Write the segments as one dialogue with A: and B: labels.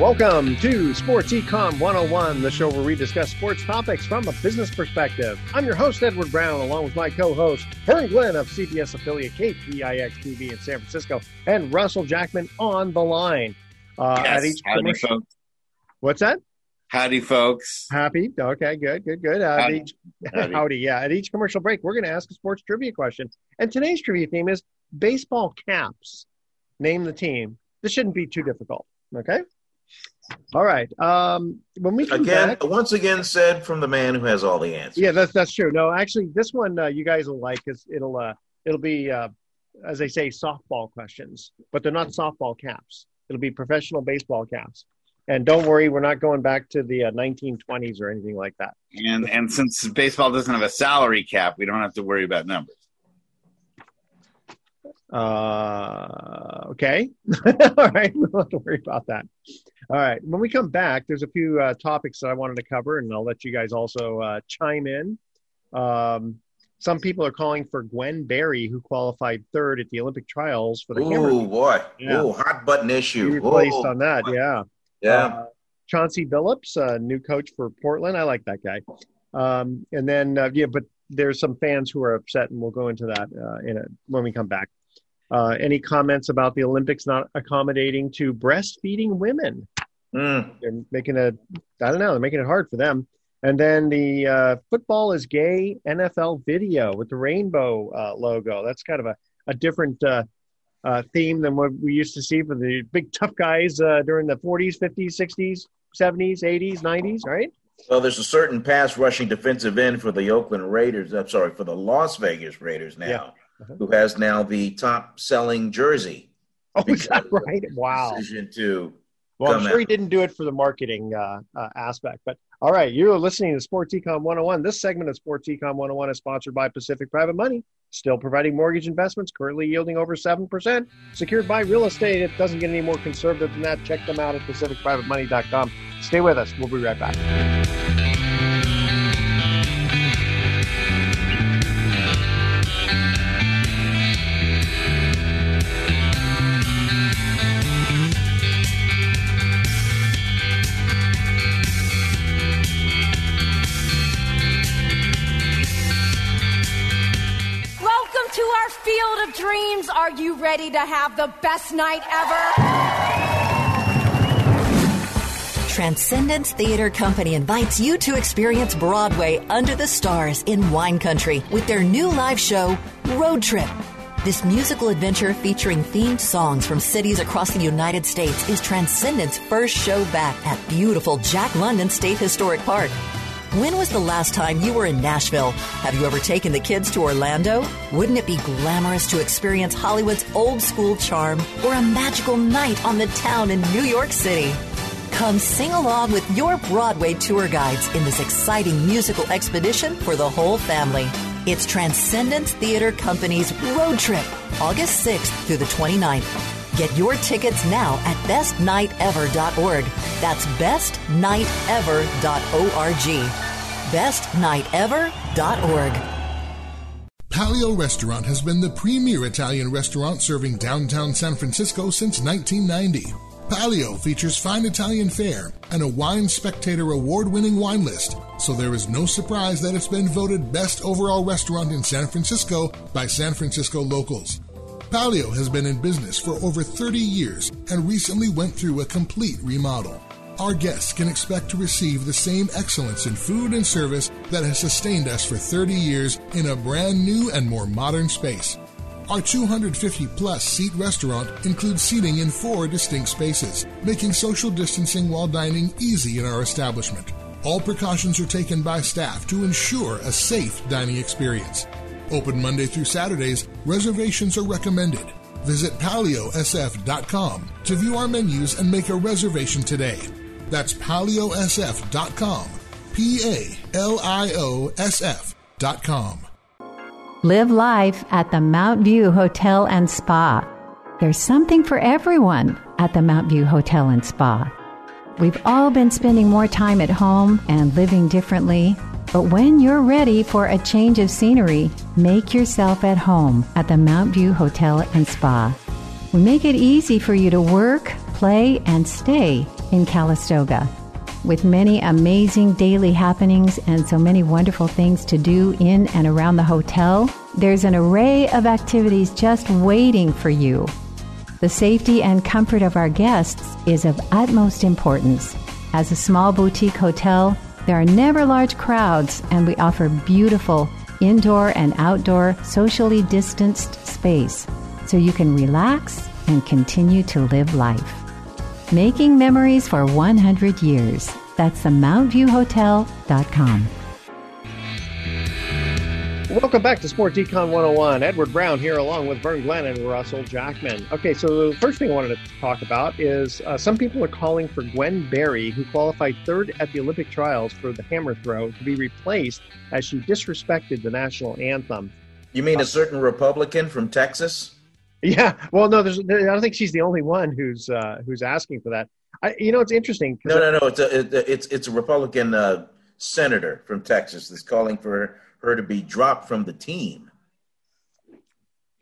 A: Welcome to Sports Econ 101, the show where we discuss sports topics from a business perspective. I'm your host, Edward Brown, along with my co host, Vern Glenn of CBS affiliate KPIX TV in San Francisco, and Russell Jackman on the line.
B: Uh, yes. at each Howdy, folks.
A: What's that?
B: Howdy, folks.
A: Happy. Okay, good, good, good. Uh, howdy. Each, howdy. howdy. Yeah. At each commercial break, we're going to ask a sports trivia question. And today's trivia theme is baseball caps. Name the team. This shouldn't be too difficult. Okay. All right. Um, when we
C: again,
A: back,
C: once again, said from the man who has all the answers.
A: Yeah, that's that's true. No, actually, this one uh, you guys will like because it'll uh, it'll be uh, as they say softball questions, but they're not softball caps. It'll be professional baseball caps. And don't worry, we're not going back to the 1920s uh, or anything like that.
B: And and since baseball doesn't have a salary cap, we don't have to worry about numbers.
A: Uh, okay. All right. We don't have to worry about that. All right. When we come back, there's a few uh, topics that I wanted to cover, and I'll let you guys also uh, chime in. Um, some people are calling for Gwen Berry, who qualified third at the Olympic trials for the.
C: Oh boy! Yeah. Oh, hot button issue.
A: She replaced Ooh, on that. Yeah.
C: Yeah. Uh,
A: Chauncey Billups, uh, new coach for Portland. I like that guy. Um, and then uh, yeah, but there's some fans who are upset, and we'll go into that uh, in a, when we come back. Uh, any comments about the Olympics not accommodating to breastfeeding women?
C: Mm.
A: They're making a, I don't know, they're making it hard for them. And then the uh, football is gay NFL video with the rainbow uh, logo. That's kind of a, a different uh, uh, theme than what we used to see for the big tough guys uh, during the 40s, 50s, 60s, 70s, 80s, 90s, right?
C: Well, there's a certain pass rushing defensive end for the Oakland Raiders. I'm sorry, for the Las Vegas Raiders now. Yeah uh-huh. who has now the top selling jersey.
A: Oh, is that right? Wow.
C: Decision to.
A: Well, I'm sure out. he didn't do it for the marketing uh, uh, aspect, but all right, you're listening to Sports Econ 101. This segment of Sports Econ 101 is sponsored by Pacific Private Money, still providing mortgage investments currently yielding over 7%, secured by real estate. It doesn't get any more conservative than that. Check them out at pacificprivatemoney.com. Stay with us. We'll be right back.
D: Dreams, are you ready to have the best night ever?
E: Transcendence Theater Company invites you to experience Broadway under the stars in wine country with their new live show, Road Trip. This musical adventure featuring themed songs from cities across the United States is Transcendence' first show back at beautiful Jack London State Historic Park. When was the last time you were in Nashville? Have you ever taken the kids to Orlando? Wouldn't it be glamorous to experience Hollywood's old school charm or a magical night on the town in New York City? Come sing along with your Broadway tour guides in this exciting musical expedition for the whole family. It's Transcendence Theater Company's Road Trip, August 6th through the 29th. Get your tickets now at bestnightever.org. That's bestnightever.org. Bestnightever.org.
F: Palio Restaurant has been the premier Italian restaurant serving downtown San Francisco since 1990. Palio features fine Italian fare and a Wine Spectator award winning wine list, so there is no surprise that it's been voted best overall restaurant in San Francisco by San Francisco locals. Palio has been in business for over 30 years and recently went through a complete remodel. Our guests can expect to receive the same excellence in food and service that has sustained us for 30 years in a brand new and more modern space. Our 250 plus seat restaurant includes seating in four distinct spaces, making social distancing while dining easy in our establishment. All precautions are taken by staff to ensure a safe dining experience. Open Monday through Saturdays, reservations are recommended. Visit paliosf.com to view our menus and make a reservation today. That's paliosf.com. P A L I O S F.com.
G: Live life at the Mount View Hotel and Spa. There's something for everyone at the Mount View Hotel and Spa. We've all been spending more time at home and living differently, but when you're ready for a change of scenery, make yourself at home at the Mount View Hotel and Spa. We make it easy for you to work, play, and stay in Calistoga. With many amazing daily happenings and so many wonderful things to do in and around the hotel, there's an array of activities just waiting for you. The safety and comfort of our guests is of utmost importance. As a small boutique hotel, there are never large crowds, and we offer beautiful indoor and outdoor socially distanced space so you can relax and continue to live life. Making memories for 100 years. That's the MountViewHotel.com.
A: Welcome back to Sport Econ 101. Edward Brown here along with Vern Glenn and Russell Jackman. Okay, so the first thing I wanted to talk about is uh, some people are calling for Gwen Berry, who qualified third at the Olympic trials for the hammer throw, to be replaced as she disrespected the national anthem.
C: You mean a certain Republican from Texas?
A: Yeah, well, no, there's. I don't think she's the only one who's uh, who's asking for that. I, you know, it's interesting.
C: No, no, no. It's a it's it's a Republican uh, senator from Texas that's calling for her to be dropped from the team.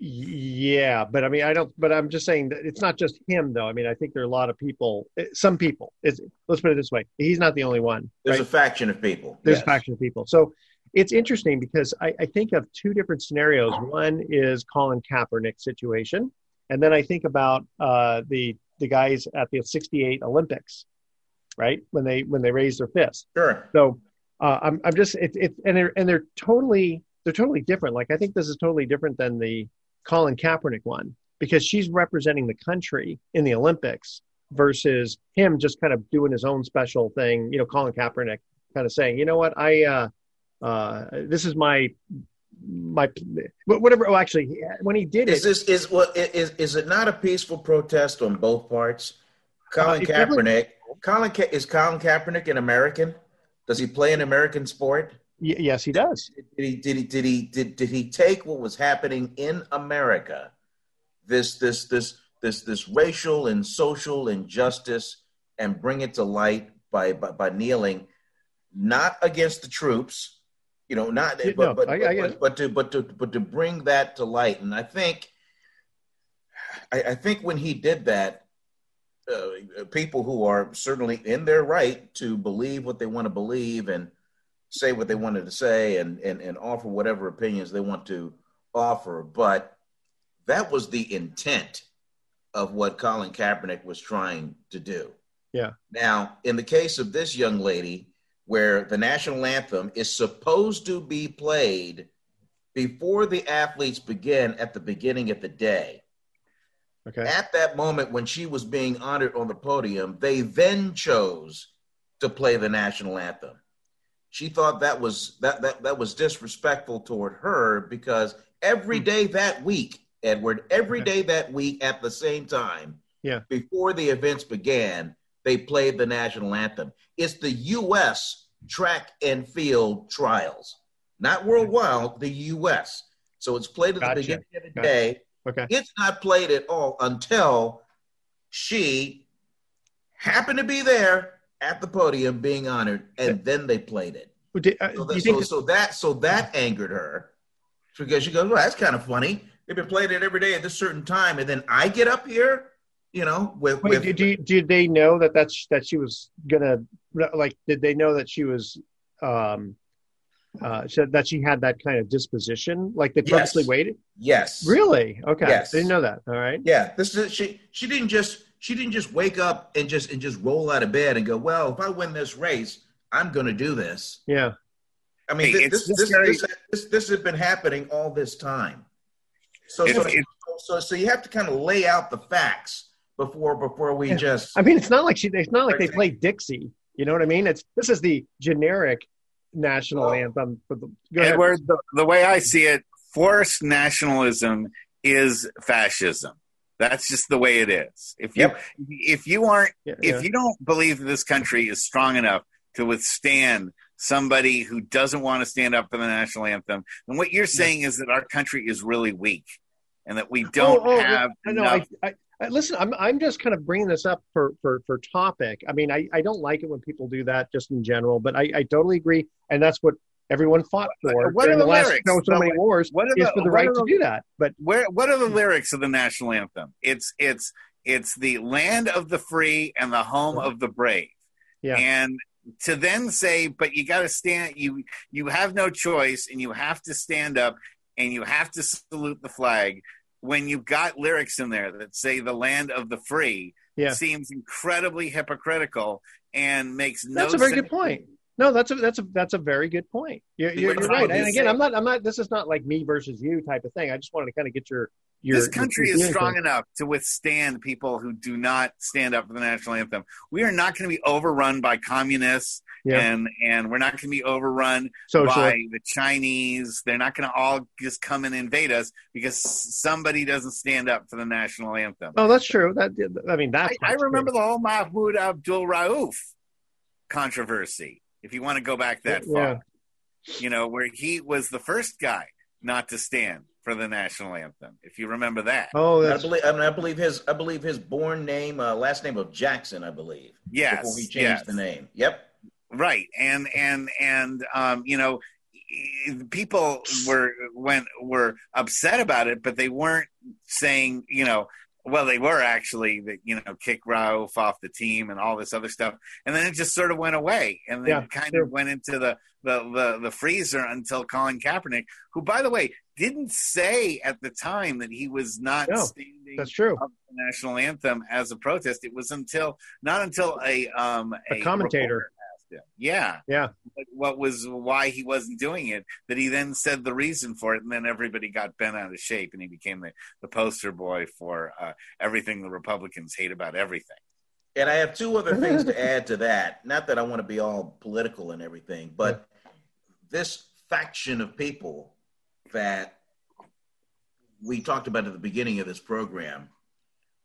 A: Yeah, but I mean, I don't. But I'm just saying that it's not just him, though. I mean, I think there are a lot of people. Eh, some people. let's put it this way: he's not the only one.
C: There's right? a faction of people.
A: There's yes. a faction of people. So it's interesting because I, I, think of two different scenarios. One is Colin Kaepernick situation, and then I think about uh, the the guys at the '68 Olympics, right when they when they raised their fist.
C: Sure.
A: So uh, I'm I'm just it's it, and they're and they're totally they're totally different. Like I think this is totally different than the Colin Kaepernick one because she's representing the country in the Olympics versus him just kind of doing his own special thing. You know, Colin Kaepernick kind of saying, you know what, I. Uh, uh, this is my my whatever. Oh, actually, when he did
C: is
A: it,
C: this is what is is it not a peaceful protest on both parts? Colin uh, Kaepernick. Colin Ka- is Colin Kaepernick an American? Does he play an American sport?
A: Y- yes, he does.
C: Did he did he did he did, did he take what was happening in America, this this this this this racial and social injustice, and bring it to light by by, by kneeling, not against the troops, you know, not but no, but, I, I but, but, to but to but to bring that to light, and I think I, I think when he did that, uh, people who are certainly in their right to believe what they want to believe and say what they wanted to say and, and, and offer whatever opinions they want to offer. But that was the intent of what Colin Kaepernick was trying to do.
A: Yeah.
C: Now, in the case of this young lady, where the national anthem is supposed to be played before the athletes begin at the beginning of the day.
A: Okay.
C: At that moment when she was being honored on the podium, they then chose to play the national anthem. She thought that was that that, that was disrespectful toward her because every hmm. that week, Edward, every okay. day that week at the same time,
A: yeah,
C: before the events began, they played the national anthem. It's the U.S track and field trials, not worldwide, the U.S. So it's played at gotcha. the beginning of the gotcha. day.
A: Okay.
C: It's not played at all until she happened to be there at the podium being honored, and then they played it.
A: uh,
C: so, that, so, so, that so that angered her because she goes, "Well, that's kind of funny. They've been playing it every day at this certain time, and then I get up here You know, with,
A: Wait,
C: with
A: did, did they know that that's that she was gonna like? Did they know that she was um, uh, said that she had that kind of disposition? Like they
C: Yes.
A: purposely waited?
C: yes,
A: Really? Okay,
C: Yes.
A: I didn't know that. All right.
C: Yeah, this is she. She didn't just she didn't just wake up and just and just roll out of bed and go, well, if I win this race, I'm going to do this.
A: Yeah.
C: I mean,
B: Hey,
C: thi-
B: it's
C: this, this,
B: very-
C: this, this this has been happening all this time. So
B: It's-
C: so,
B: it's-
C: so so you have to kind of lay out the facts before before we
A: Yeah.
C: just.
A: I mean, it's not like she. It's not like they
C: Right.
A: play Dixie. You know what I mean? It's this is the generic national
C: Oh.
A: anthem for the.
B: Edward, the, the way I see it, forced nationalism is fascism. That's just the way it is. If you
C: Yep.
B: if you aren't
A: Yeah,
B: if
A: yeah.
B: you don't believe that this country is strong enough to withstand somebody who doesn't want to stand up for the national anthem, then what you're saying is that our country is really weak and that we oh, don't
A: Oh, oh,
B: have
A: I know. I, I, listen, I'm I'm just kind of bringing this up for for for topic. I mean, I I don't like it when people do that just in general, but I I totally agree, and that's what everyone fought uh, for.
B: What are the
A: the last
B: lyrics?
A: so, so many wars
B: what are
A: is
B: the-
A: for the right
B: are
A: to do that. But
B: where what are the hmm. lyrics of the national anthem? It's it's it's the land of the free and the home of the brave.
A: Yeah.
B: And to then say, but you got to stand. You you have no choice, and you have to stand up, and you have to salute the flag. When you've got lyrics in there that say the land of the free,
A: yeah,
B: seems incredibly hypocritical and makes no. Sense.
A: That's a very good point. No, that's a that's a that's a very good point. You're, you're, you're right. And again, I'm not I'm not. This is not like me versus you type of thing. I just wanted to kind of get your your.
B: this country
A: your
B: is strong
A: on-
B: enough to withstand people who do not stand up for the national anthem. We are not going to be overrun by communists,
A: Yeah.
B: and and we're not going to be overrun
A: Socialist.
B: by the Chinese. They're not going to all just come and invade us because somebody doesn't stand up for the national anthem.
A: Oh, that's true. That I mean, that's
B: I, I remember the whole Mahmoud Abdul Rauf controversy. If you want to go back that
A: Yeah.
B: far, you know, where he was the first guy not to stand for the national anthem. If you remember that.
A: Oh,
C: I believe. I, mean, I believe his. I believe his born name, uh, last name of Jackson. I believe.
B: Yes,
C: Before he changed
B: yes.
C: the name. Yep.
B: right and and and um you know people were when were upset about it but they weren't saying you know well they were actually that you know kick Rauf off the team and all this other stuff and then it just sort of went away and then
A: Yeah,
B: kind
A: sure.
B: of went into the, the the the freezer until Colin Kaepernick who by the way didn't say at the time that he was not
A: No,
B: standing
A: that's true.
B: up the national anthem as a protest it was until not until a um
A: A commentator.
B: reporter asked him. yeah
A: Yeah.
B: what- what was why he wasn't doing it that he then said the reason for it and then everybody got bent out of shape and he became the, the poster boy for uh, everything the republicans hate about everything
C: And I have two other things to add to that. Not that I want to be all political and everything, but this faction of people that we talked about at the beginning of this program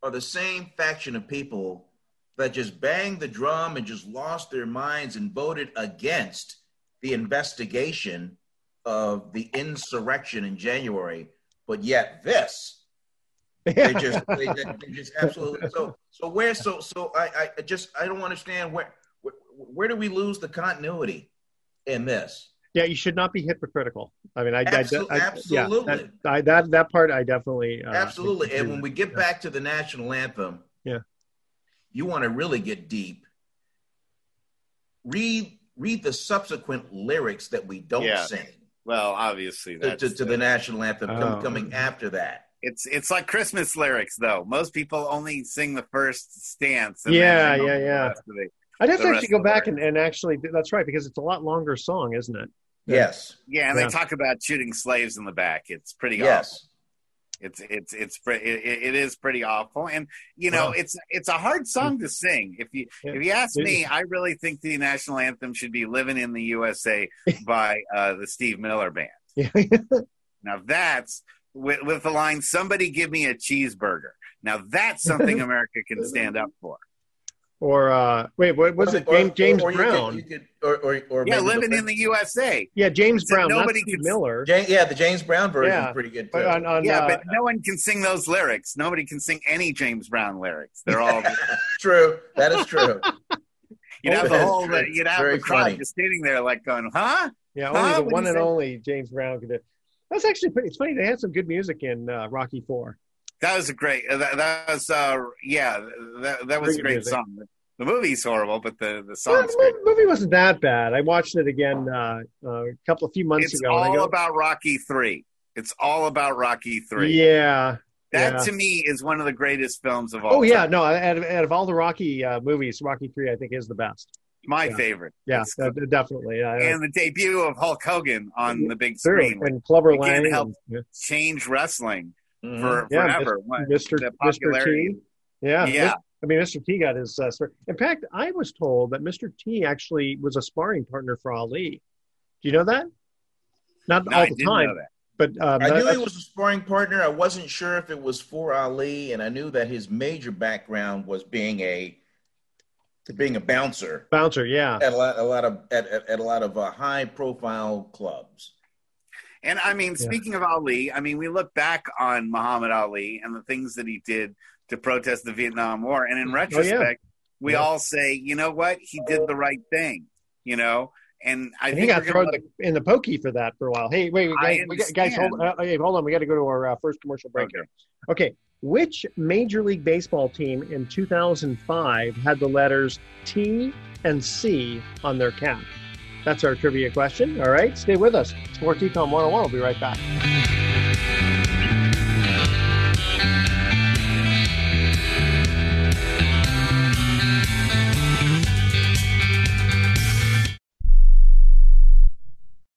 C: are the same faction of people that just banged the drum and just lost their minds and voted against the investigation of the insurrection in January. But yet, this they just they, they just absolutely so so where so so I I just I don't understand where where, where do we lose the continuity in this?
A: Yeah, you should not be hypocritical. I mean, I, I-
C: Absol-
A: I, yeah, that, I, that that part I definitely uh,
C: Absolutely. And when we get back to the national anthem,
A: Yeah.
C: You want to really get deep. Read read the subsequent lyrics that we don't
B: Yeah.
C: sing
B: well obviously
C: to,
B: that's
C: to, to the national anthem com-
A: Oh.
C: coming after that.
B: it's it's like christmas lyrics though most people only sing the first stance and
A: Yeah,
B: then
A: yeah,
B: the
A: yeah.
B: rest of it.
A: I'd have to actually go back and, and actually that's right because it's a lot longer song, isn't it?
C: Yes.
B: yeah and
A: Yeah.
B: they talk about shooting slaves in the back it's pretty awful
C: Yes.
B: It's it's it's it, it it is pretty awful, and you know
A: Wow.
B: it's it's a hard song to sing. If you
A: Yeah.
B: if you ask me. I really think the national anthem should be "Living in the USA" by uh, the Steve Miller Band.
A: Yeah.
B: Now that's with, with the line "Somebody give me a cheeseburger." Now that's something America can stand up for.
A: Or uh, wait, what was it?
C: Or-
A: James James
C: or you could-
A: Brown.
C: you could- or, or, or
B: Yeah,
C: maybe
B: living in the USA.
A: yeah, James
B: So
A: Brown.
B: nobody
A: not
B: can-
A: Miller.
C: Ja- yeah, the James Brown version
A: Yeah.
C: is pretty good too.
A: But on, on,
B: Yeah,
A: uh,
B: but no one can sing those lyrics. Nobody can sing any James Brown lyrics. They're all
C: true. That is true.
B: you'd have the whole
C: true.
B: you'd have
C: Very
B: the crowd
C: funny.
B: just sitting there like going, "Huh."
A: yeah,
B: Huh?
A: only the
B: What'd
A: one and
B: say?
A: only James Brown could do. That's actually pretty. It's funny. They had some good music in uh, Rocky Four.
B: That was a great. That, that was uh, yeah. That, that was a
A: Great
B: great
A: music.
B: song. The movie's horrible, but the the
A: Well, the movie wasn't that bad. I watched it again uh, uh, a couple, a few months
B: It's
A: ago. and I
B: all
A: go,
B: about Rocky Three. It's all about Rocky Three.
A: Yeah.
B: That
A: yeah.
B: to me is one of the greatest films of all.
A: Oh yeah,
B: time.
A: no. Out of, out of all the Rocky uh, movies, Rocky Three I think is the best.
B: my
A: Yeah.
B: favorite.
A: Yeah,
B: It's
A: uh, definitely. Uh,
B: and the debut of Hulk Hogan on the big screen
A: and Clubber Lang,
B: help
A: and,
B: change wrestling
C: Mhm.
B: for
A: Yeah,
B: forever. What-
A: Mr.
B: the
A: Mr. T. Yeah,
B: Yeah.
A: I mean, Mr. T got his. Uh, start. In fact, I was told that Mr. T actually was a sparring partner for Ali. Do you know that? Not
B: No,
A: all
B: I
A: the time,
B: know that.
A: but um,
C: I
A: that-
C: knew he was a sparring partner. I wasn't sure if it was for Ali, and I knew that his major background was being a being a bouncer
A: bouncer. Yeah,
C: at a lot, a lot of at, at, at a lot of uh, high profile clubs.
B: And I mean,
A: Yeah.
B: speaking of Ali, I mean, we look back on Muhammad Ali and the things that he did to protest the Vietnam War, and in retrospect, we
A: Oh, Yeah.
B: all say, you know what, he did the right thing. You know, and I
A: and
B: think
A: he got thrown in the, pokey for that for a while. Hey, wait, guys, we got, guys, hold, uh, hey, hold on. We got to go to our uh, first commercial break
B: Okay.
A: here. Okay, which Major League Baseball team in 2005 had the letters T and C on their cap? That's our trivia question. All right, stay with us. Sports Econ 101. We'll be right back.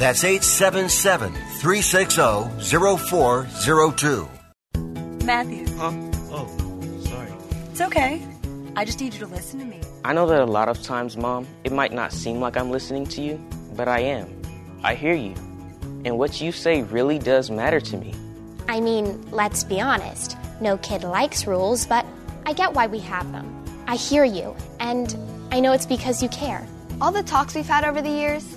H: That's 877 360 0402.
I: Matthew,
J: Huh? Oh, sorry.
I: it's okay. I just need you to listen to me.
J: I know that a lot of times, Mom, it might not seem like I'm listening to you, but I am. I hear you. And what you say really does matter to me.
K: I mean, let's be honest. No kid likes rules, but I get why we have them. I hear you, and I know it's because you care.
L: All the talks we've had over the years,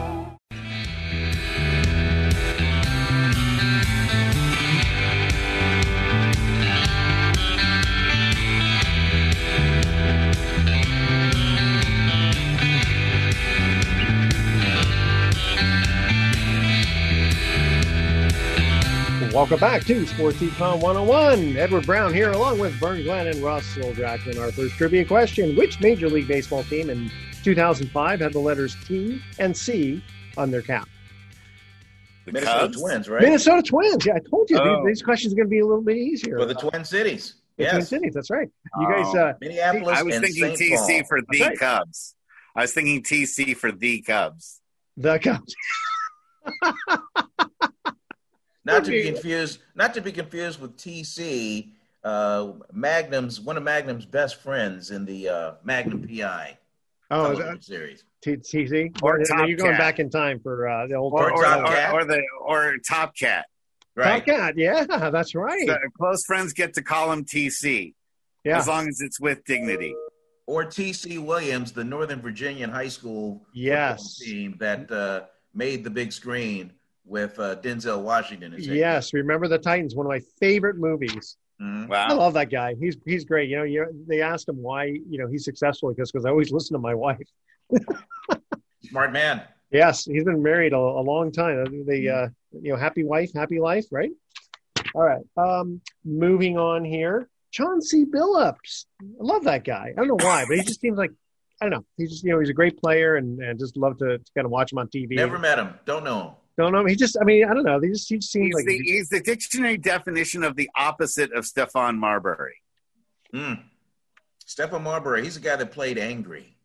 A: Welcome back to Sports Econ 101. Edward Brown here, along with Vern Glenn and Russell Jackman. Our first trivia question Which Major League Baseball team in 2005 had the letters T and C on their cap?
C: The Minnesota Cubs? Twins, right?
A: Minnesota Twins. Yeah, I told you
C: oh.
A: these, these, questions are going to be a little bit easier.
C: For the Twin Cities.
A: The
C: yes.
A: Twin Cities, that's right. You guys, uh,
C: Minneapolis.
B: I was thinking St. TC
C: Paul.
B: for the
A: right.
B: Cubs. I was thinking TC for the Cubs.
A: The Cubs.
C: Not to be confused, not to be confused with TC, uh, Magnum's one of Magnum's best friends in the uh, Magnum PI
A: Oh,
C: television
A: that,
C: series.
A: T- TC?
B: Or
A: Are
B: Top
A: you going
B: Cat.
A: back in time for uh, the old
B: Or, or,
A: Top
B: or,
A: Cat?
B: or the or Top Cat.
A: Top Cat, yeah, that's right.
B: So close friends get to call him TC.
A: Yeah.
B: As long as it's with dignity.
C: Or TC Williams, the Northern Virginian high school
A: Yes.
C: team that uh, made the big screen with uh, Denzel Washington. as
A: Yes, remember the Titans, one of my favorite movies.
C: Mhm.
A: I love that guy. He's he's great. You know, you they asked him why you know he's successful because because I always listen to my wife.
C: Smart man.
A: Yes, he's been married a, a long time. The uh, you know happy wife, happy life, right? All right. Um, moving on here, Chauncey Billups. I love that guy. I don't know why, but he just seems like I don't know. He's just you know he's a great player and, and just love to, to kind of watch him on TV.
C: Never met him. Don't know him.
A: Don't know. He just I mean I don't know. He just he just seems
B: He's
A: like
B: the, he's the dictionary definition of the opposite of Stephon Marbury.
C: Hmm. Stephon Marbury, he's a guy that played angry.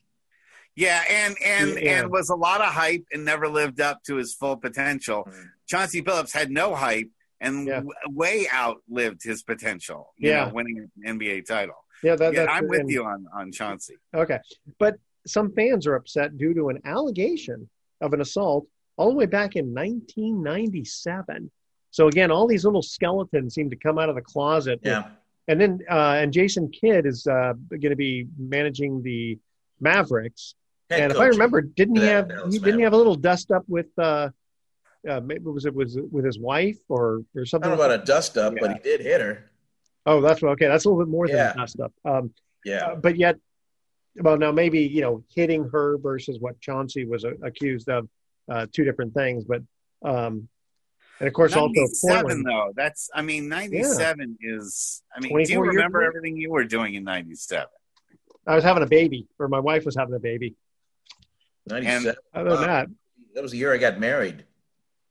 B: Yeah, and and
C: Yeah.
B: and was a lot of hype and never lived up to his full potential. Chauncey Billups had no hype and w- way outlived his potential. You
A: Yeah.
B: know, winning an NBA title.
A: Yeah, that- that's-
B: I'm with
A: and-
B: you on on Chauncey.
A: Okay. But some fans are upset due to an allegation of an assault all the way back in 1997. So again, all these little skeletons seem to come out of the closet.
C: Yeah.
A: And then, uh, and Jason Kidd is uh, going to be managing the Mavericks.
C: Head
A: and if I remember, didn't he have he, didn't he have a little dust up with uh, uh, maybe was it was it with his wife or or
C: I
A: something?
C: don't know about a dust up, but he did hit her.
A: Oh, that's okay. That's a little bit more than
C: Yeah.
A: a dust up. Um,
C: Yeah.
A: uh, but yet, well, now maybe you know hitting her versus what Chauncey was uh, accused of, uh, two different things. But um, and of course also
B: 97
A: Portland.
B: though. That's I mean 97 is I mean do you remember everything you were doing in 97?
A: I was having a baby, or my wife was having a baby.
C: 97.
A: Other than
C: Wow.
A: that,
C: That was the year I got married.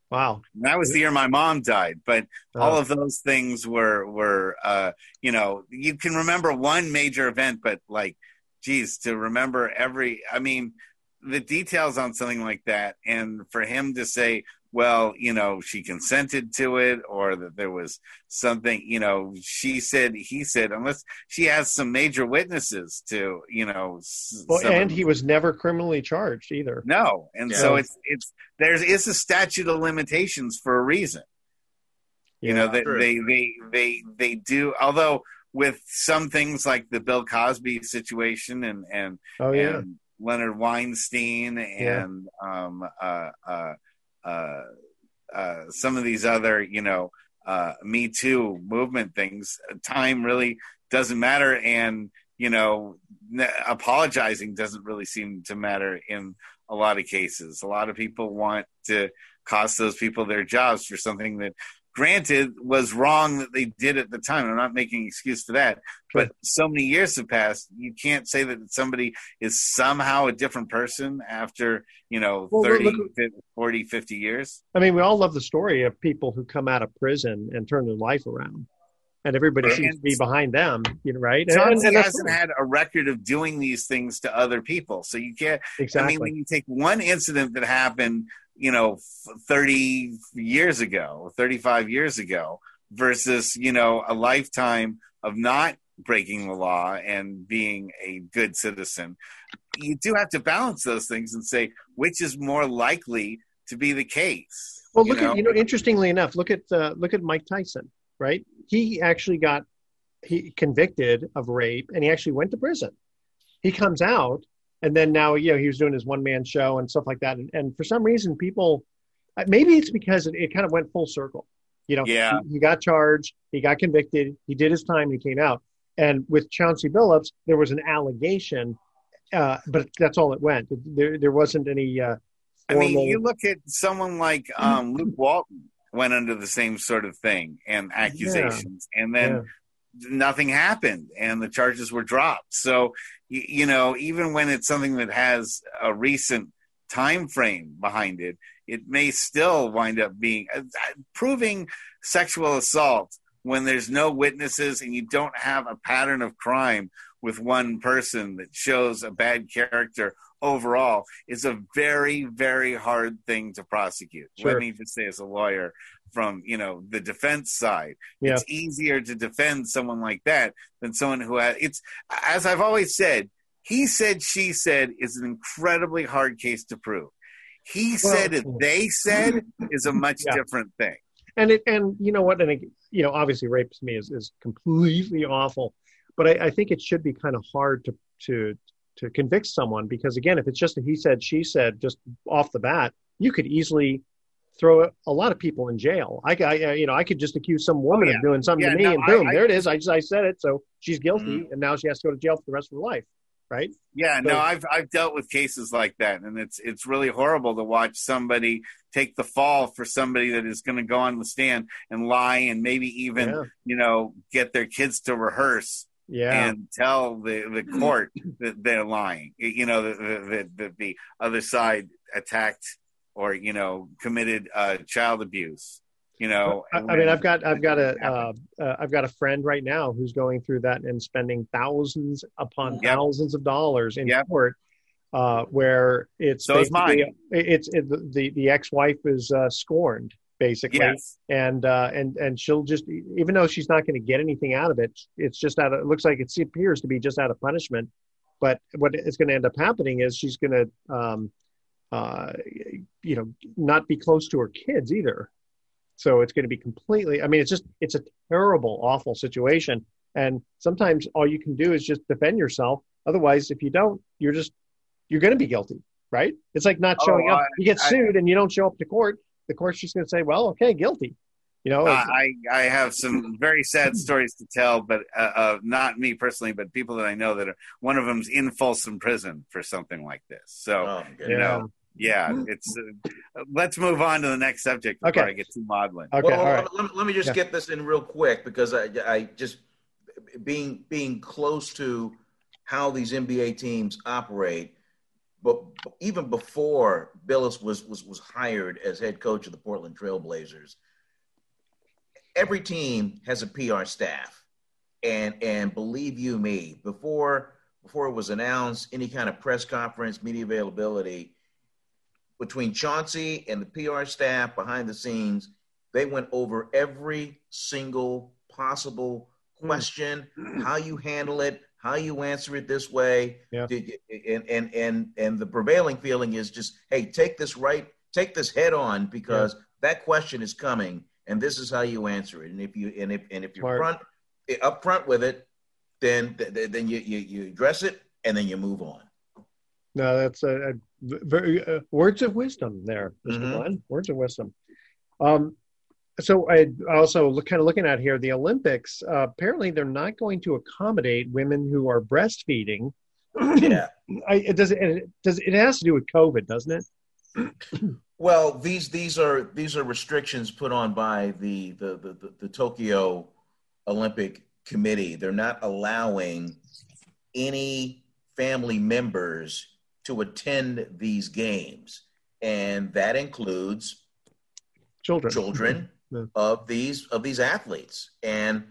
A: wow.
B: That was the year my mom died, but
A: Oh.
B: all of those things were were uh, you know you can remember one major event, but like, geez, to remember every I mean the details on something like that, and for him to say, well, you know, she consented to it, or that there was something, you know, she said, he said, unless she has some major witnesses to, you know,
A: Well,
B: some
A: and he was never criminally charged either.
B: no, and
A: Yeah.
B: so it's it's there is it's a statute of limitations for a reason. You know, they, they they they they do. Although with some things like the Bill Cosby situation and and
A: Oh, yeah.
B: and Leonard Weinstein and um uh uh uh uh some of these other you know uh Me Too movement things, time really doesn't matter, and you know n- apologizing doesn't really seem to matter in a lot of cases. A lot of people want to cost those people their jobs for something that granted was wrong that they did at the time. I'm not making excuse for that, but so many years have passed. You can't say that somebody is somehow a different person after, you know,
A: Well,
B: 30,
A: look-
B: 50, 40, 50 years.
A: I mean, we all love the story of people who come out of prison and turn their life around, and everybody
B: Right.
A: seems to be behind them. You know, right? And-
B: Chauncey
A: and
B: hasn't had a record of doing these things to other people. So you can't,
A: Exactly.
B: I mean, when you take one incident that happened, you know, 30 years ago, 35 years ago, versus, you know, a lifetime of not breaking the law and being a good citizen, you do have to balance those things and say which is more likely to be the case.
A: Well,
B: you
A: look
B: know?
A: at you know. Interestingly enough, look at uh, look at Mike Tyson. Right? He actually got he convicted of rape, and he actually went to prison. He comes out, and then now you know he was doing his one man show and stuff like that. And, and for some reason, people uh, maybe it's because it, it kind of went full circle. You know,
B: Yeah.
A: he, he got charged, he got convicted, he did his time, he came out. And with Chauncey Billups, there was an allegation, uh, but that's all it went. There, there wasn't any. Uh,
B: I mean, you look at someone like um, Luke Walton, went under the same sort of thing and accusations, yeah. and then. Yeah. Nothing happened, and the charges were dropped. So, you, know, even when it's something that has a recent time frame behind it, it may still wind up being uh, proving sexual assault when there's no witnesses and you don't have a pattern of crime with one person that shows a bad character overall is a very very hard thing to prosecute sure. let me just say as a lawyer from you know the defense side yeah. it's easier to defend someone like that than someone who has it's as i've always said he said she said is an incredibly hard case to prove he well, said it they said is a much yeah. different thing
A: and it and you know what and it, you know obviously rape to me is, is completely awful but I, I think it should be kind of hard to to to convict someone because again if it's just a he said she said just off the bat you could easily throw a lot of people in jail I, I you know i could just accuse some woman yeah. of doing something yeah, to me no, and boom I, there it is i just i said it so she's guilty mm-hmm. and now she has to go to jail for the rest of her life right?
B: Yeah, so, no, I've I've dealt with cases like that, and it's it's really horrible to watch somebody take the fall for somebody that is going to go on the stand and lie, and maybe even yeah. you know get their kids to rehearse. Yeah. and tell the, the court that they're lying. You know that the, the, the other side attacked or you know committed uh, child abuse you know
A: i, I mean i've got i've got a uh, uh, i've got a friend right now who's going through that and spending thousands upon yep. thousands of dollars in yep. court uh, where it's
B: so mine.
A: it's it, the the ex-wife is uh, scorned basically yes. and uh, and and she'll just even though she's not going to get anything out of it it's just out of it looks like it appears to be just out of punishment but what is going to end up happening is she's going to um, uh, you know not be close to her kids either so it's going to be completely, I mean, it's just, it's a terrible, awful situation. And sometimes all you can do is just defend yourself. Otherwise, if you don't, you're just, you're going to be guilty, right? It's like not showing oh, up. You get sued I, and you don't show up to court. The court's just going to say, well, okay, guilty. You know,
B: I, I have some very sad stories to tell, but uh, uh, not me personally, but people that I know that are one of them's in Folsom Prison for something like this. So, oh, you know, yeah, it's. Uh, let's move on to the next subject before okay. I get too maudlin.
C: Okay, well, right. let, let, me just yeah. get this in real quick because I, I just being being close to how these NBA teams operate. But even before Billups was was was hired as head coach of the Portland Trailblazers, every team has a PR staff, and and believe you me, before before it was announced, any kind of press conference, media availability between Chauncey and the PR staff behind the scenes, they went over every single possible hmm. question, how you handle it, how you answer it this way. Yeah. And, and, and, and the prevailing feeling is just, hey, take this right, take this head on because yeah. that question is coming and this is how you answer it. And if you, and if, and if you're Smart. front, up front with it, then, then you, you, you address it and then you move on.
A: No, that's a, a very uh, words of wisdom there, mister mm-hmm. Words of wisdom. Um, so I also look, kind of looking at here the Olympics. Uh, apparently, they're not going to accommodate women who are breastfeeding.
C: Yeah,
A: I, it does. It does. It has to do with COVID, doesn't it?
C: well, these these are these are restrictions put on by the the, the, the, the Tokyo Olympic Committee. They're not allowing any family members to attend these games, and that includes
A: children
C: children yeah. of these of these athletes. And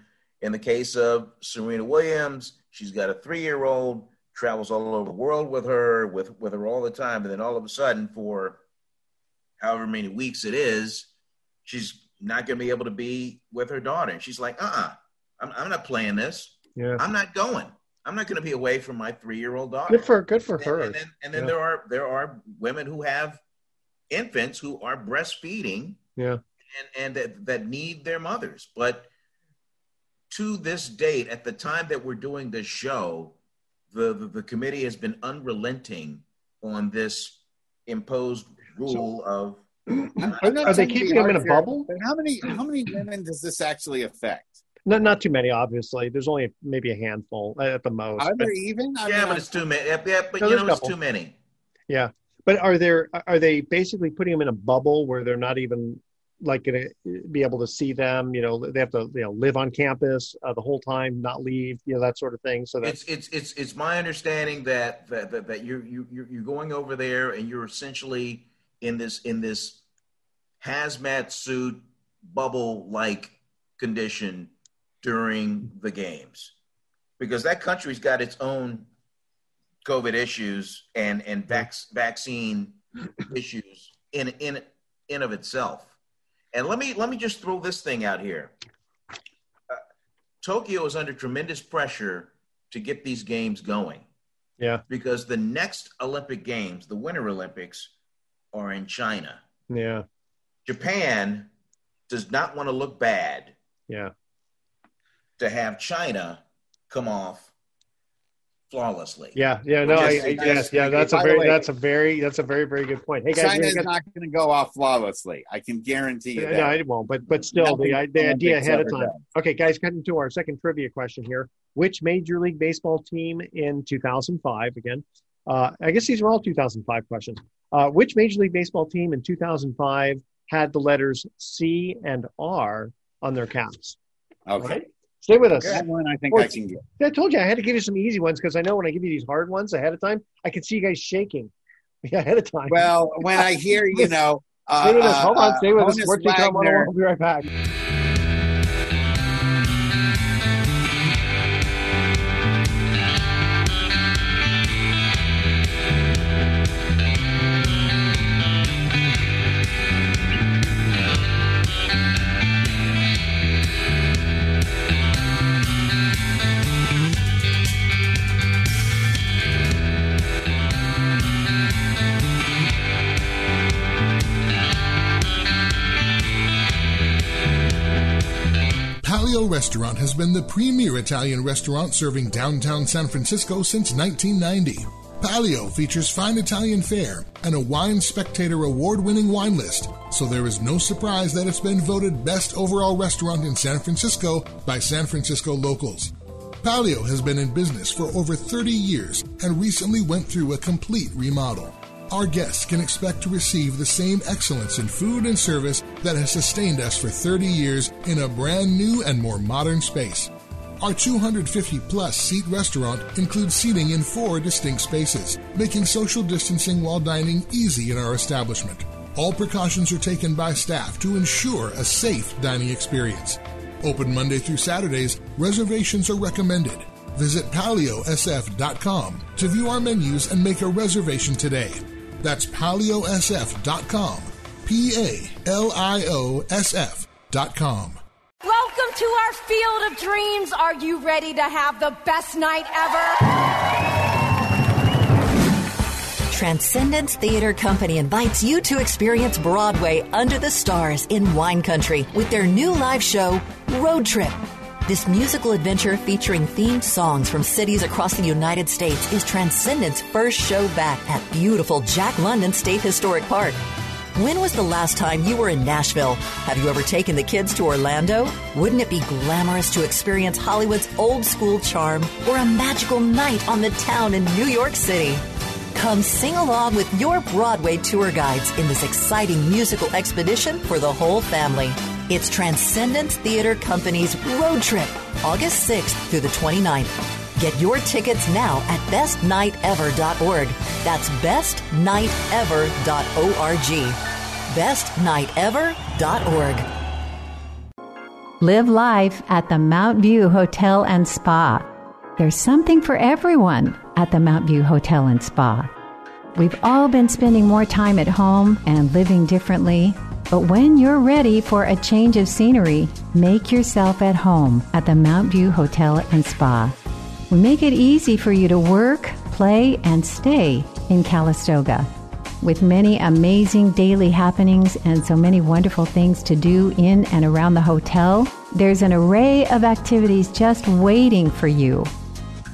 C: in the case of Serena Williams, she's got a three year old, travels all over the world with her, with with her all the time, and then all of a sudden, for however many weeks it is, she's not going to be able to be with her daughter. And she's like, uh uh-uh, uh, I'm, I'm not playing this. Yeah. I'm not going. I'm not going to be away from my three year old daughter.
A: Good for good for her.
C: And, then, and then yeah. there are there are women who have infants who are breastfeeding.
A: Yeah.
C: And and that, that need their mothers. But to this date, at the time that we're doing this show, the, the, the committee has been unrelenting on this imposed rule so, of.
A: Are, are they keeping them in a bubble?
B: How many how many women does this actually affect?
A: Not not too many, obviously. There's only maybe a handful at the most.
B: Are there even?
C: I yeah, mean, but it's too many. Yeah, yeah but no, you know, it's too many.
A: Yeah, but are there are they basically putting them in a bubble where they're not even like going to be able to see them? You know, they have to you know live on campus uh, the whole time, not leave, you know, that sort of thing. So that's
C: it's it's it's it's my understanding that that that, that you're you you're, you're going over there and you're essentially in this in this hazmat suit bubble like condition during the games because that country's got its own COVID issues and and vac- vaccine issues in in in of itself. And let me let me just throw this thing out here. Uh, Tokyo is under tremendous pressure to get these games going.
A: Yeah.
C: Because the next Olympic Games, the Winter Olympics, are in China.
A: Yeah.
C: Japan does not want to look bad.
A: Yeah.
C: To have China come off flawlessly.
A: Yeah, yeah, no, I, I, yes, yeah, that's a very, way, that's a very, that's a very, very good point. Hey guys,
B: China's not going to go off flawlessly. I can guarantee you.
A: that. No, it won't. But but still, the, the idea ahead of time. Does. Okay, guys, cutting to our second trivia question here. Which Major League Baseball team in 2005? Again, uh, I guess these are all 2005 questions. Uh, which Major League Baseball team in 2005 had the letters C and R on their caps?
B: Okay. Right?
A: Stay with us.
B: That one I think I can get.
A: I told you I had to give you some easy ones because I know when I give you these hard ones ahead of time, I can see you guys shaking ahead of time.
B: Well, when I hear, you know,
A: uh, stay with us. Hold on, stay with us. We're We'll be right back.
F: Restaurant has been the premier Italian restaurant serving downtown San Francisco since 1990. Palio features fine Italian fare and a Wine Spectator award winning wine list, so there is no surprise that it's been voted best overall restaurant in San Francisco by San Francisco locals. Palio has been in business for over 30 years and recently went through a complete remodel our guests can expect to receive the same excellence in food and service that has sustained us for 30 years in a brand new and more modern space. Our 250 plus seat restaurant includes seating in four distinct spaces, making social distancing while dining easy in our establishment. All precautions are taken by staff to ensure a safe dining experience. Open Monday through Saturdays, reservations are recommended. Visit paliosf.com to view our menus and make a reservation today. That's paliosf.com. P A L I O S F.com.
D: Welcome to our field of dreams. Are you ready to have the best night ever?
E: Transcendence Theater Company invites you to experience Broadway under the stars in wine country with their new live show, Road Trip. This musical adventure featuring themed songs from cities across the United States is Transcendent's first show back at beautiful Jack London State Historic Park. When was the last time you were in Nashville? Have you ever taken the kids to Orlando? Wouldn't it be glamorous to experience Hollywood's old school charm or a magical night on the town in New York City? Come sing along with your Broadway tour guides in this exciting musical expedition for the whole family. It's Transcendence Theater Company's Road Trip, August 6th through the 29th. Get your tickets now at bestnightever.org. That's bestnightever.org. Bestnightever.org.
G: Live life at the Mount View Hotel and Spa. There's something for everyone at the Mount View Hotel and Spa. We've all been spending more time at home and living differently but when you're ready for a change of scenery, make yourself at home at the Mount View Hotel and Spa. We make it easy for you to work, play, and stay in Calistoga. With many amazing daily happenings and so many wonderful things to do in and around the hotel, there's an array of activities just waiting for you.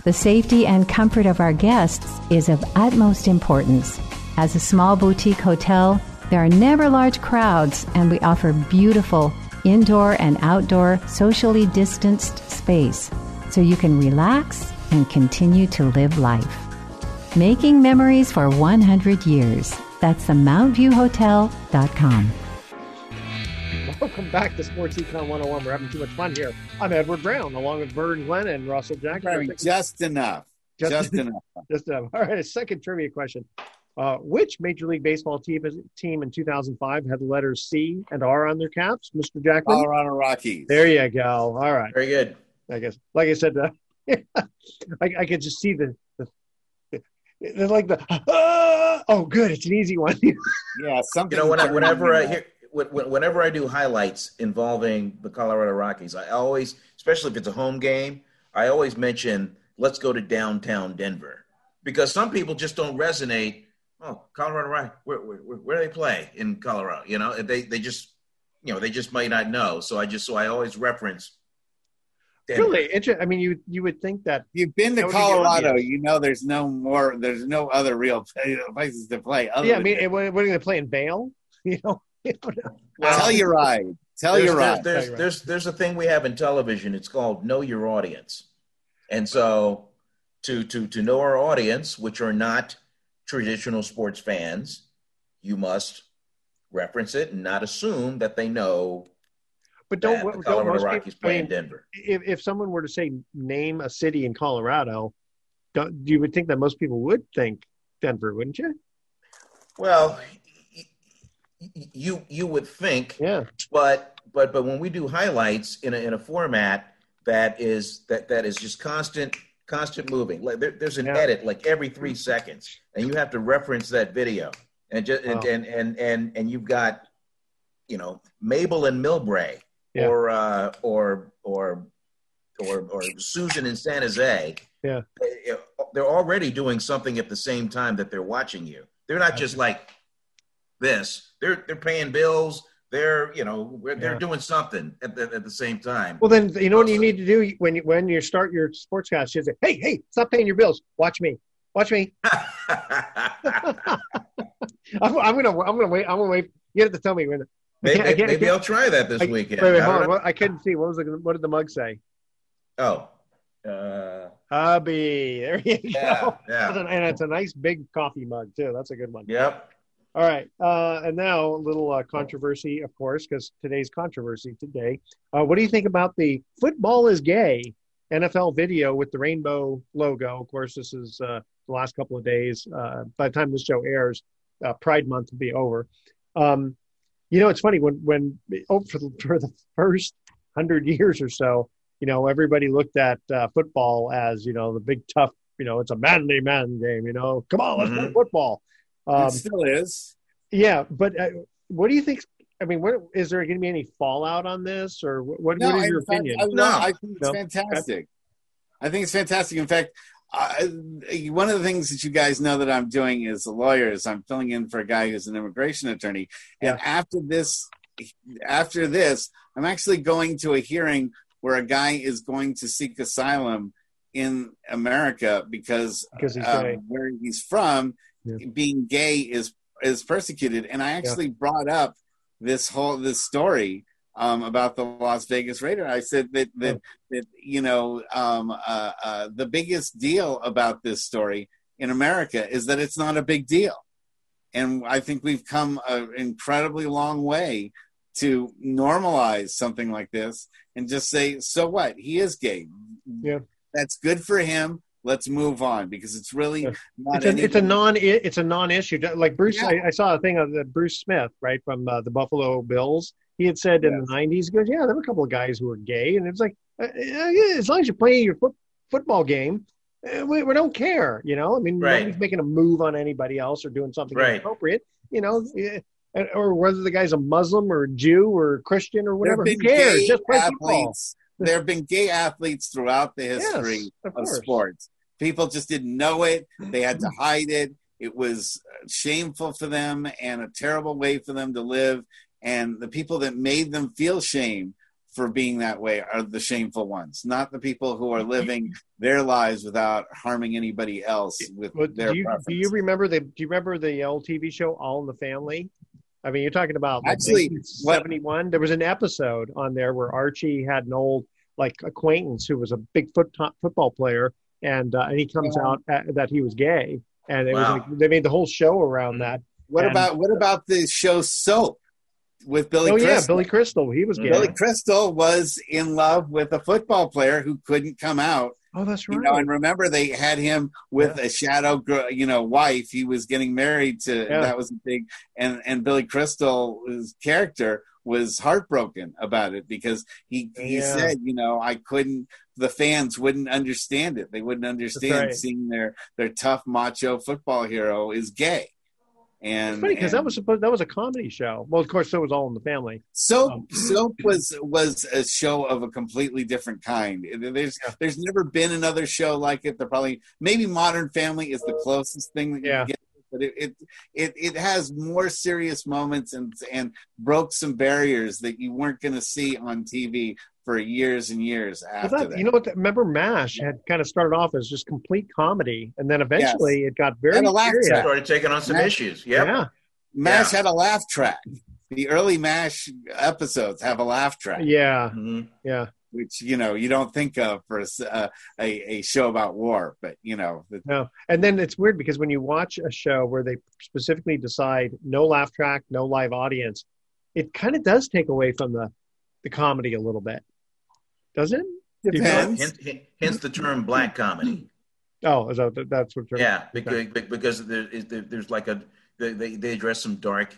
G: The safety and comfort of our guests is of utmost importance. As a small boutique hotel, there are never large crowds, and we offer beautiful indoor and outdoor socially distanced space so you can relax and continue to live life. Making memories for 100 years. That's the MountViewHotel.com.
A: Welcome back to Sports Econ 101. We're having too much fun here. I'm Edward Brown, along with Bird and Glenn and Russell
B: Jackman. Just enough. Just, just enough.
A: Just enough. All right, a second trivia question. Uh, which Major League Baseball team, team in 2005 had the letters C and R on their caps, Mr. Jackman?
B: Colorado Rockies.
A: There you go. All right.
C: Very good.
A: I guess, like I said, uh, I, I could just see the, the, the like the uh, oh, good, it's an easy one.
B: yeah, something.
C: You know, when I, whenever I hear whenever I do highlights involving the Colorado Rockies, I always, especially if it's a home game, I always mention let's go to downtown Denver because some people just don't resonate. Oh, Colorado Rockies, where, where, where do they play in Colorado? You know, they they just you know they just might not know. So I just so I always reference.
A: Denver. Really, I mean, you you would think that
B: you've been to Colorado, you know, there's no more, there's no other real places to play.
A: yeah, I mean, what, what are they going to play in Vail? You know,
B: well, Telluride. Tell
C: there's,
B: your ride.
C: There's, there's, there's, there's a thing we have in television. It's called know your audience. And so to, to, to know our audience, which are not traditional sports fans, you must reference it and not assume that they know.
A: But don't,
C: the Colorado
A: don't
C: Rockies
A: people,
C: play
A: I mean,
C: in Denver.
A: If, if someone were to say name a city in Colorado, don't, you would think that most people would think Denver, wouldn't you?
C: Well, you you would think,
A: yeah.
C: But but but when we do highlights in a in a format that is that that is just constant constant moving, like there, there's an
A: Yeah.
C: edit like every three seconds, and you have to reference that video, and just and,
A: Wow.
C: and and and and you've got, you know, Mabel and Millbrae,
A: Yeah.
C: or uh, or or or or Susan in San Jose.
A: Yeah.
C: They- They're already doing something at the same time that they're watching you. They're not just like this. They're they're paying bills. They're you know they're doing something at the at the same time.
A: Well, then you know what you need to do when you when you start your sportscast. You say, "Hey, hey, stop paying your bills. Watch me. Watch me." I'm, I'm gonna I'm gonna wait. I'm gonna wait. You have to tell me when. I
C: Maybe,
A: I I
C: maybe
A: can't-
C: I'll try that this
A: I-
C: weekend.
A: Wait, wait,
C: I
A: hold on. What- I couldn't see. What was the what did the mug say?
C: Oh, uh,
A: Hubby. There you
C: Yeah,
A: go.
C: yeah.
A: And it's a nice big coffee mug too. That's a good one.
C: yep.
A: All right. Uh, and now a little uh, controversy, of course, because today's controversy today. Uh, what do you think about the football is gay NFL video with the rainbow logo? Of course, this is uh, the last couple of days. Uh, by the time this show airs, uh, Pride Month will be over. Um, you know, it's funny when when oh, for, the, for the first hundred years or so, you know, everybody looked at uh, football as you know the big tough. You know, it's a manly man game. You know, come on, let's play
B: Mhm.
A: football. Um,
B: it still is.
A: yeah, but uh, what do you think? I mean, what is there going to be any fallout on this, or what? What, what is your
B: fact,
A: opinion?
B: I, no, I think it's
A: No?
B: fantastic. I think it's fantastic. In fact, I, one of the things that you guys know that I'm doing as a lawyer is I'm filling in for a guy who's an immigration attorney. And after this, after this, I'm actually going to a hearing where a guy is going to seek asylum in America because,
A: Because he's
B: um, where he's from, being gay is is persecuted. And I actually brought up this whole this story um, about the Las Vegas Raider. I said that that that you know um, uh, uh, the biggest deal about this story in America is that it's not a big deal, and I think we've come an incredibly long way to normalize something like this and just say, so what? He is gay.
A: Yeah,
B: that's good for him. Let's move on because it's really not
A: It's a, it's a non it's a non-issue. Like Bruce,
B: Yeah.
A: I, I saw a thing of the Bruce Smith, right from uh, the Buffalo Bills. He had said in the '90s, he goes, "Yeah, there were a couple of guys who were gay," and it's like, uh, uh, yeah, as long as you're playing your foot, football game, uh, we, we don't care. You know, I mean,
C: Right.
A: nobody's making a move on anybody else or doing something
C: Right.
A: inappropriate. You know, or whether the guy's a Muslim or a Jew or Christian or whatever. Who cares? Just play football.
B: There have been gay athletes throughout the history
A: Yes, of
B: of, sports. People just didn't know it. They had to hide it. It was uh, shameful for them and a terrible way for them to live. And the people that made them feel shame for being that way are the shameful ones, not the people who are mm-hmm. living their lives without harming anybody else with
A: But
B: their
A: do you, do you remember the do you remember the old TV show All in the Family? I mean, you're talking about like,
B: Actually, what-
A: 71. There was an episode on there where Archie had an old like acquaintance who was a big foot football player, and uh, and he comes
B: Yeah.
A: out at, that he was gay, and it
B: Wow.
A: was like, they made the whole show around that.
B: What
A: And-
B: about what about the show Soap? with Billy.
A: oh yeah,
B: Crystal.
A: Billy Crystal. He was gay.
B: Billy Crystal was in love with a football player who couldn't come out.
A: Oh, that's right.
B: You know, and remember they had him with a shadow, gr- you know, wife. He was getting married to.
A: Yeah.
B: That was a big, and and Billy Crystal's character was heartbroken about it because he he
A: Yeah.
B: said, you know, I couldn't. The fans wouldn't understand it. They wouldn't understand
A: right.
B: seeing their their tough macho football hero is gay. And
A: It's funny because that was supposed that was a comedy show. Well, of course, so was All in the Family.
B: Soap
A: Um,
B: Soap was was a show of a completely different kind. There's there's never been another show like it. There probably maybe Modern Family is the closest thing that you
A: Yeah.
B: can get, but it, it it it has more serious moments and and broke some barriers that you weren't going to see on TV for years and years after
A: that-
B: that.
A: you know what? Remember, Mash had kind of started off as just complete comedy, and then eventually it got very
B: Had a laugh
A: serious.
B: track.
C: Started taking on some
B: Yeah.
C: issues. Yep.
A: Yeah,
B: Mash
C: Yeah.
B: had a laugh track. The early Mash episodes have a laugh track.
A: yeah,
C: Mhm.
A: yeah.
B: Which you know you don't think of for a, s- uh, a, a show about war, but you know the,
A: No, and then it's weird because when you watch a show where they specifically decide no laugh track, no live audience, it kind of does take away from the the comedy a little bit, does it? Do you feel-
B: Depends.
C: Hence, hence- hence the term black comedy.
A: Oh, is that, that's what? you're-
C: Yeah, because because there, is- there- there's like a they, they they address some dark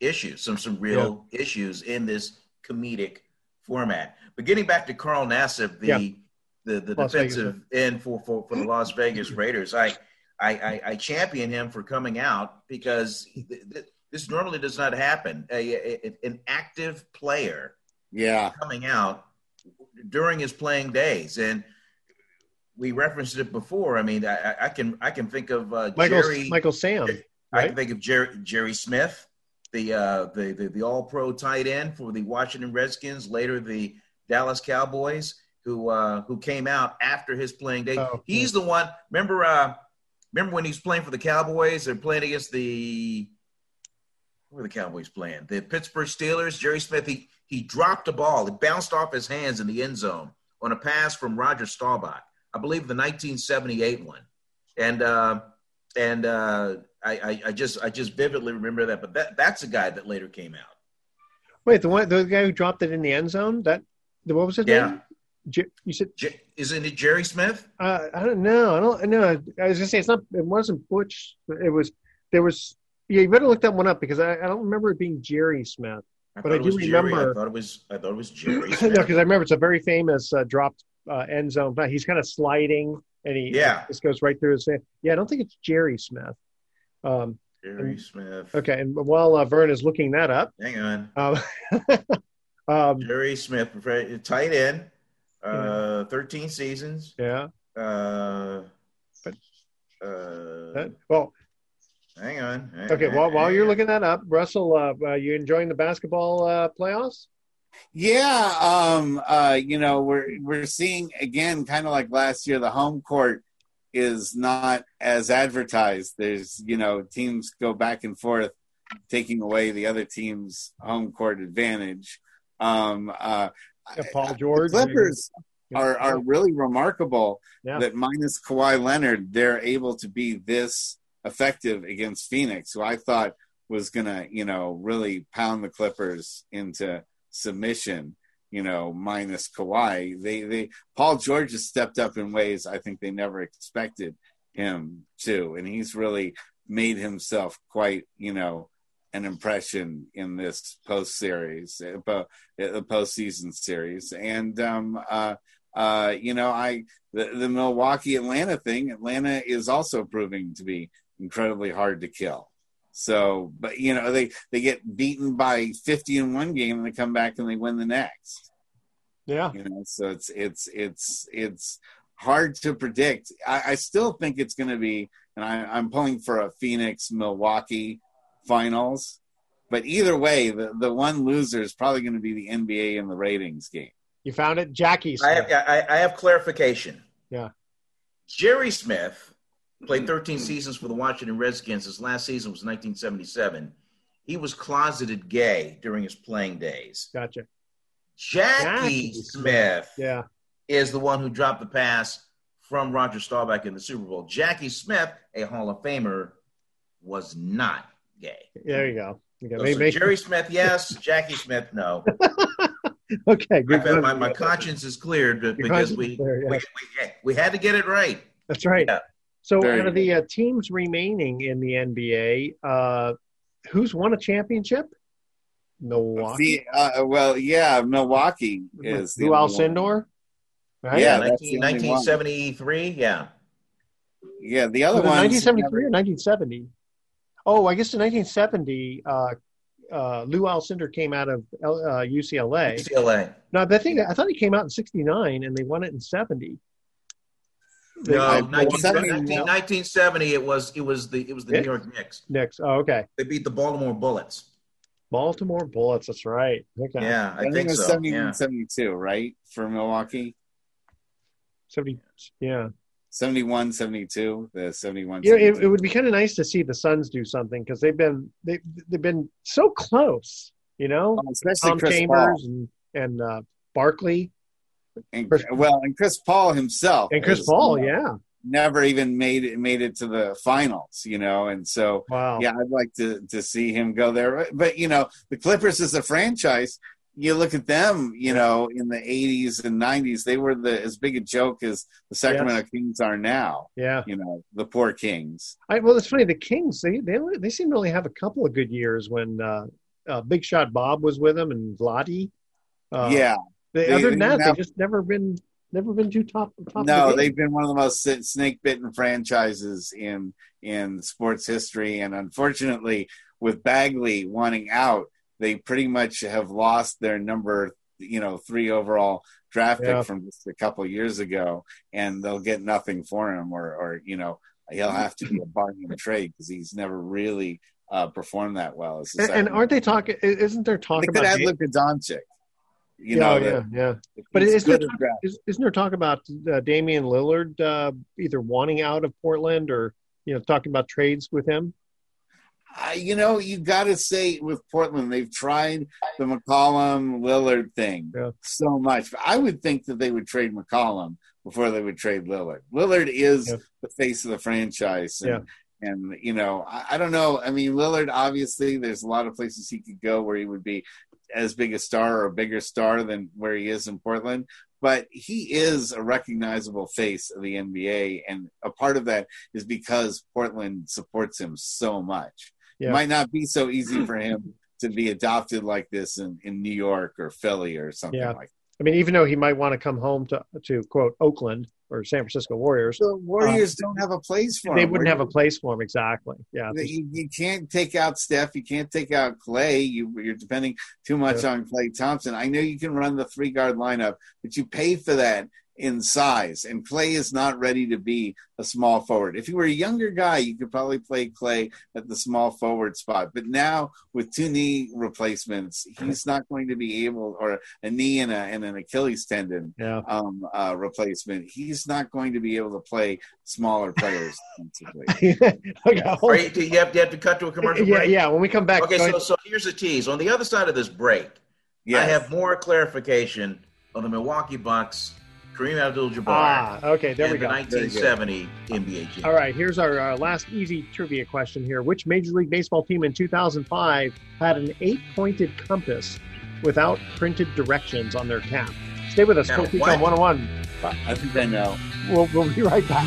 C: issues, some some real issues in this comedic format. But getting back to Carl Nassib, the
A: Yeah.
C: the, the
A: Las Vegas,
C: defensive end for, for for the Las Vegas Raiders, I I, I I champion him for coming out because th- th- this normally does not happen. A, a- an active player
B: yeah
C: coming out during his playing days and we referenced it before i mean i, I- I can i can think of uh,
A: Michael
C: jerry
A: Michael Sam,
C: i
A: right?
C: can think of jerry jerry smith the uh the the, the all pro tight end for the washington redskins later the dallas cowboys who uh who came out after his playing day
A: Oh,
C: he's the one remember uh remember when he was playing for the cowboys they're playing against the who were the Cowboys playing? The Pittsburgh Steelers. Jerry Smith. He he dropped a ball. It bounced off his hands in the end zone on a pass from Roger Staubach. I believe the 1978 one. And uh, and uh, I, I I just I just vividly remember that. But that that's a guy that later came out.
A: Wait, the one the guy who dropped it in the end zone. That the what was his
C: Yeah.
A: name? J- you said
C: J- isn't it Jerry Smith?
A: uh, I don't know. I don't know. I was gonna say it's not. It wasn't Butch. It was. There was. Yeah, you better look that one up because I, I don't remember it being Jerry Smith.
C: I
A: But I do
C: Jerry.
A: remember-
C: I thought it was I thought it was Jerry.
A: no, because I remember it's a very famous uh, dropped uh, end zone. But he's kind of sliding, and he
C: Yeah.
A: this goes right through his hand. Yeah, I don't think it's Jerry Smith. Um,
C: Jerry Smith.
A: okay, and while uh, Vern is looking that up,
C: Hang on.
A: um, um,
C: Jerry Smith, tight end, uh, 13 seasons.
A: yeah.
C: Uh,
A: But-
C: uh,
A: that- well,
C: hang on. hang-
A: okay.
C: hang-
A: While while you're
C: on.
A: looking that up, Russell, uh, uh, you enjoying the basketball uh, playoffs?
B: Yeah, um, uh, you know, we're we're seeing again, kind of like last year, the home court is not as advertised. There's, you know, teams go back and forth, taking away the other team's home court advantage. Um, uh,
A: Yeah, Paul George.
B: the Clippers are are really remarkable
A: Yeah.
B: that minus Kawhi Leonard, they're able to be this effective against Phoenix, who I thought was gonna, you know, really pound the Clippers into submission. You know, minus Kawhi, they they Paul George has stepped up in ways I think they never expected him to, and he's really made himself quite, you know, an impression in this post series, the postseason series, and um, uh, uh, you know, I the, the Milwaukee Atlanta thing. Atlanta is also proving to be incredibly hard to kill. So, but you know, they they get beaten by fifty in one game and they come back and they win the next.
A: Yeah.
B: You know, so it's it's it's it's hard to predict. I, I still think it's going to be, and I, I'm pulling for a Phoenix Milwaukee finals. But either way, the, the one loser is probably going to be the NBA in the ratings game.
A: You found it, Jackie.
C: I have, I, I have clarification.
A: Yeah.
C: Jerry Smith played 13 seasons for the Washington Redskins. His last season was 1977. He was closeted gay during his playing days.
A: Gotcha.
C: Jackie,
A: Jackie
C: Smith
A: Yeah.
C: is the one who dropped the pass from Roger Staubach in the Super Bowl. Jackie Smith, a Hall of Famer, was not gay.
A: There you go. Okay,
C: So,
A: maybe-
C: so
A: maybe-
C: Jerry Smith, yes. Jackie Smith, no.
A: okay, good.
C: My, my conscience is cleared because we,
A: clear,
C: we, we we had to get it right.
A: That's right. So
C: Very
A: out of the uh, teams remaining in the NBA, uh, who's won a championship? Milwaukee.
B: The, uh, well, yeah, Milwaukee is
A: Lou
B: only one.
A: Alcindor. Right?
B: Yeah,
C: Yeah,
B: that's the
C: 19,
B: only one.
C: 1973. Yeah.
B: Yeah, the other
A: it
B: one.
A: 1973 or 1970? Oh, I guess in 1970, uh, uh, Lou Alcindor came out of uh, UCLA.
C: UCLA.
A: No, the thing I thought he came out in '69 and they won it in '70.
C: No,
A: I-
C: 19,
A: 70,
C: 19 1970. It was it was the it was the
A: Knicks?
C: New York Knicks.
A: Knicks. Oh, okay.
C: They beat the Baltimore Bullets.
A: Baltimore Bullets. That's right. Okay.
C: Yeah, I,
B: I think
C: think
B: it was
C: so.
B: 71,
C: Yeah.
B: 72, right? For Milwaukee.
A: 70. Yeah.
B: 71, 72. The 71.
A: Yeah, it, it would be kind of nice to see the Suns do something because they've been they they've been so close, you know.
B: Oh, especially
A: Tom
B: Chris
A: Chambers
B: Paul.
A: and and uh, Barkley
B: And, well, and Chris Paul himself.
A: and Chris
B: is,
A: Paul.
B: you know,
A: Yeah.
B: Never even made it made it to the finals, you know, and so
A: Wow.
B: yeah, I'd like to to see him go there. But you know, the Clippers as a franchise, you look at them, you know, in the '80s and '90s, they were the as big a joke as the Sacramento Kings are now.
A: Yeah.
B: You know, the poor Kings.
A: I, well, it's funny. The Kings they they they seem to only have a couple of good years when uh, uh, Big Shot Bob was with them and Vlade. Uh,
B: yeah.
A: They,
B: They-
A: other than that,
B: they've
A: they just never been never been too top. top
B: No,
A: of the
B: they've been one of the most snake bitten franchises in in sports history, and unfortunately, with Bagley wanting out, they pretty much have lost their number, you know, three overall draft
A: Yeah.
B: pick from just a couple years ago, and they'll get nothing for him, or or you know, he'll have to be a bargain trade because he's never really uh, performed that well.
A: And, and aren't they talking? Isn't there talk
B: they could
A: about
B: add
A: Ja-
B: Luka Doncic. You
A: yeah,
B: know,
A: yeah,
B: that-
A: yeah. But isn't there, talk, is, isn't there talk about uh, Damian Lillard uh, either wanting out of Portland or you know talking about trades with him?
B: Uh, you know, you got to say with Portland, they've tried the McCollum Lillard thing so much. But I would think that they would trade McCollum before they would trade Lillard. Lillard is the face of the franchise. And, and you know, I, I don't know. I mean, Lillard, obviously, there's a lot of places he could go where he would be as big a star or a bigger star than where he is in Portland. But he is a recognizable face of the NBA. And a part of that is because Portland supports him so much.
A: Yeah.
B: It might not be so easy for him to be adopted like this in, in New York or Philly or something
A: Yeah.
B: like
A: I mean, even though he might want to come home to to quote Oakland or San Francisco Warriors,
B: the Warriors
A: uh,
B: don't have a place for him.
A: they wouldn't have a place for him exactly. Yeah,
B: You, you can't take out Steph. You can't take out Klay. You, you're depending too much
A: Yeah.
B: on Klay Thompson. I know you can run the three guard lineup, but you pay for that in size. And Klay is not ready to be a small forward. If you were a younger guy, you could probably play Klay at the small forward spot. But now with two knee replacements, he's not going to be able, or a knee and, a, and an Achilles tendon
A: Yeah.
B: um, uh, replacement, he's not going to be able to play smaller players. defensively.
C: Are you, do you, have, do you have to cut to a commercial
A: Yeah,
C: break?
A: yeah. When we come back,
C: Okay, so,
A: ahead.
C: so here's the tease. On the other side of this break, I have more clarification on the Milwaukee Bucks, Kareem Abdul-Jabbar,
A: Ah, okay, there
C: and
A: we go.
C: the 1970 NBA champion.
A: All right, here's our uh, last easy trivia question here. Which Major League Baseball team in 2005 had an eight pointed compass without printed directions on their cap? Stay with us.
B: Now,
A: Coach on 101.
B: I think I know.
A: We'll, we'll be right back.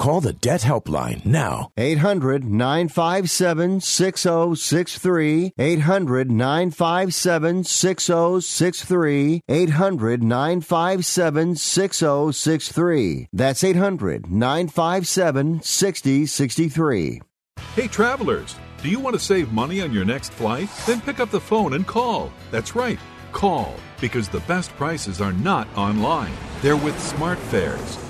M: Call the Debt Helpline now.
H: 800 957 6063. 800 957 6063. 800 957 6063. That's 800 957 6063.
N: Hey, travelers, do you want to save money on your next flight? Then pick up the phone and call. That's right, call, because the best prices are not online. They're with SmartFares.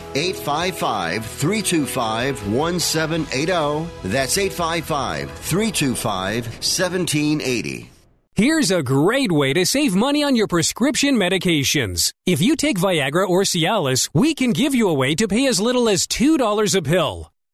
H: 855 325 1780. That's 855 325 1780.
O: Here's a great way to save money on your prescription medications. If you take Viagra or Cialis, we can give you a way to pay as little as $2 a pill.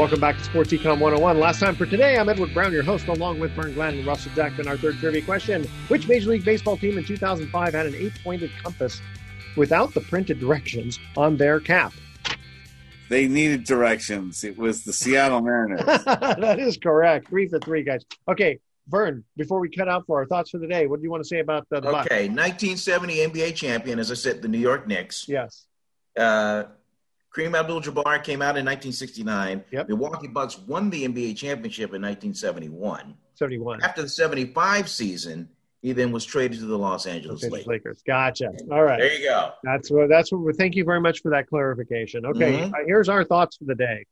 A: Welcome back to Sports Econ 101. Last time for today, I'm Edward Brown, your host, along with Vern Glenn and Russell Jackman. Our third trivia question Which Major League Baseball team in 2005 had an eight pointed compass without the printed directions on their cap?
B: They needed directions. It was the Seattle Mariners.
A: that is correct. Three for three, guys. Okay, Vern, before we cut out for our thoughts for the day, what do you want to say about the, the Bucks?
C: Okay, 1970 NBA champion, as I said, the New York Knicks.
A: Yes.
C: Uh, Kareem Abdul-Jabbar came out in 1969.
A: Yep.
C: Milwaukee Bucks won the NBA championship in 1971.
A: 71.
C: After the 75 season, he then was traded to the Los Angeles
A: Los Angeles
C: Lakers.
A: Lakers. Gotcha. All right.
C: There you go.
A: That's what. That's what. we Thank you very much for that clarification. Okay.
C: Mhm.
A: uh, here's our thoughts for the day.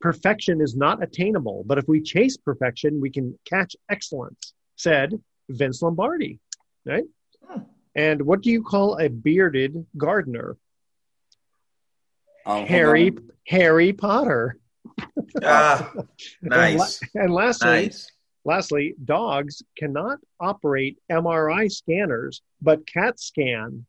A: Perfection is not attainable, but if we chase perfection, we can catch excellence," said Vince Lombardi. Right.
C: Hmm.
A: And what do you call a bearded gardener?
B: Oh,
A: Harry. Harry Potter.
C: Ah,
A: And, la-
C: nice.
A: and lastly,
C: Nice.
A: lastly, dogs cannot operate MRI scanners, but CAT scan.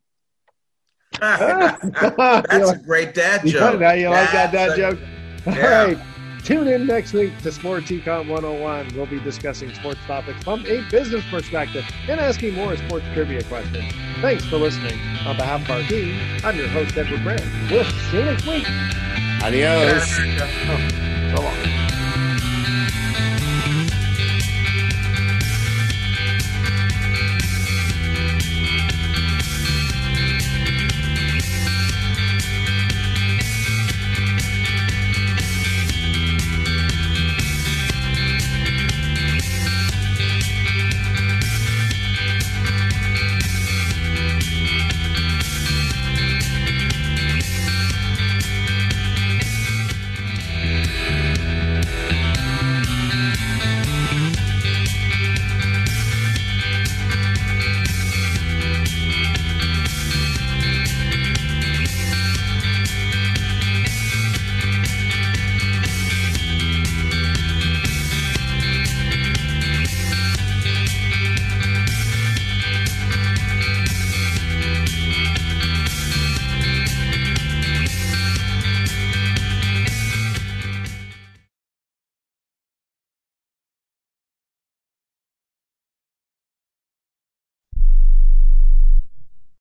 C: That's a great dad joke.
A: Now you like that dad
C: a-
A: joke? All
C: Yeah.
A: right. Tune in next week to Sports Econ 101. We'll be discussing sports topics from a business perspective and asking more sports trivia questions. Thanks for listening. On behalf of our team, I'm your host, Edward Brown. We'll see you next week.
B: Adios.
A: Oh, so long.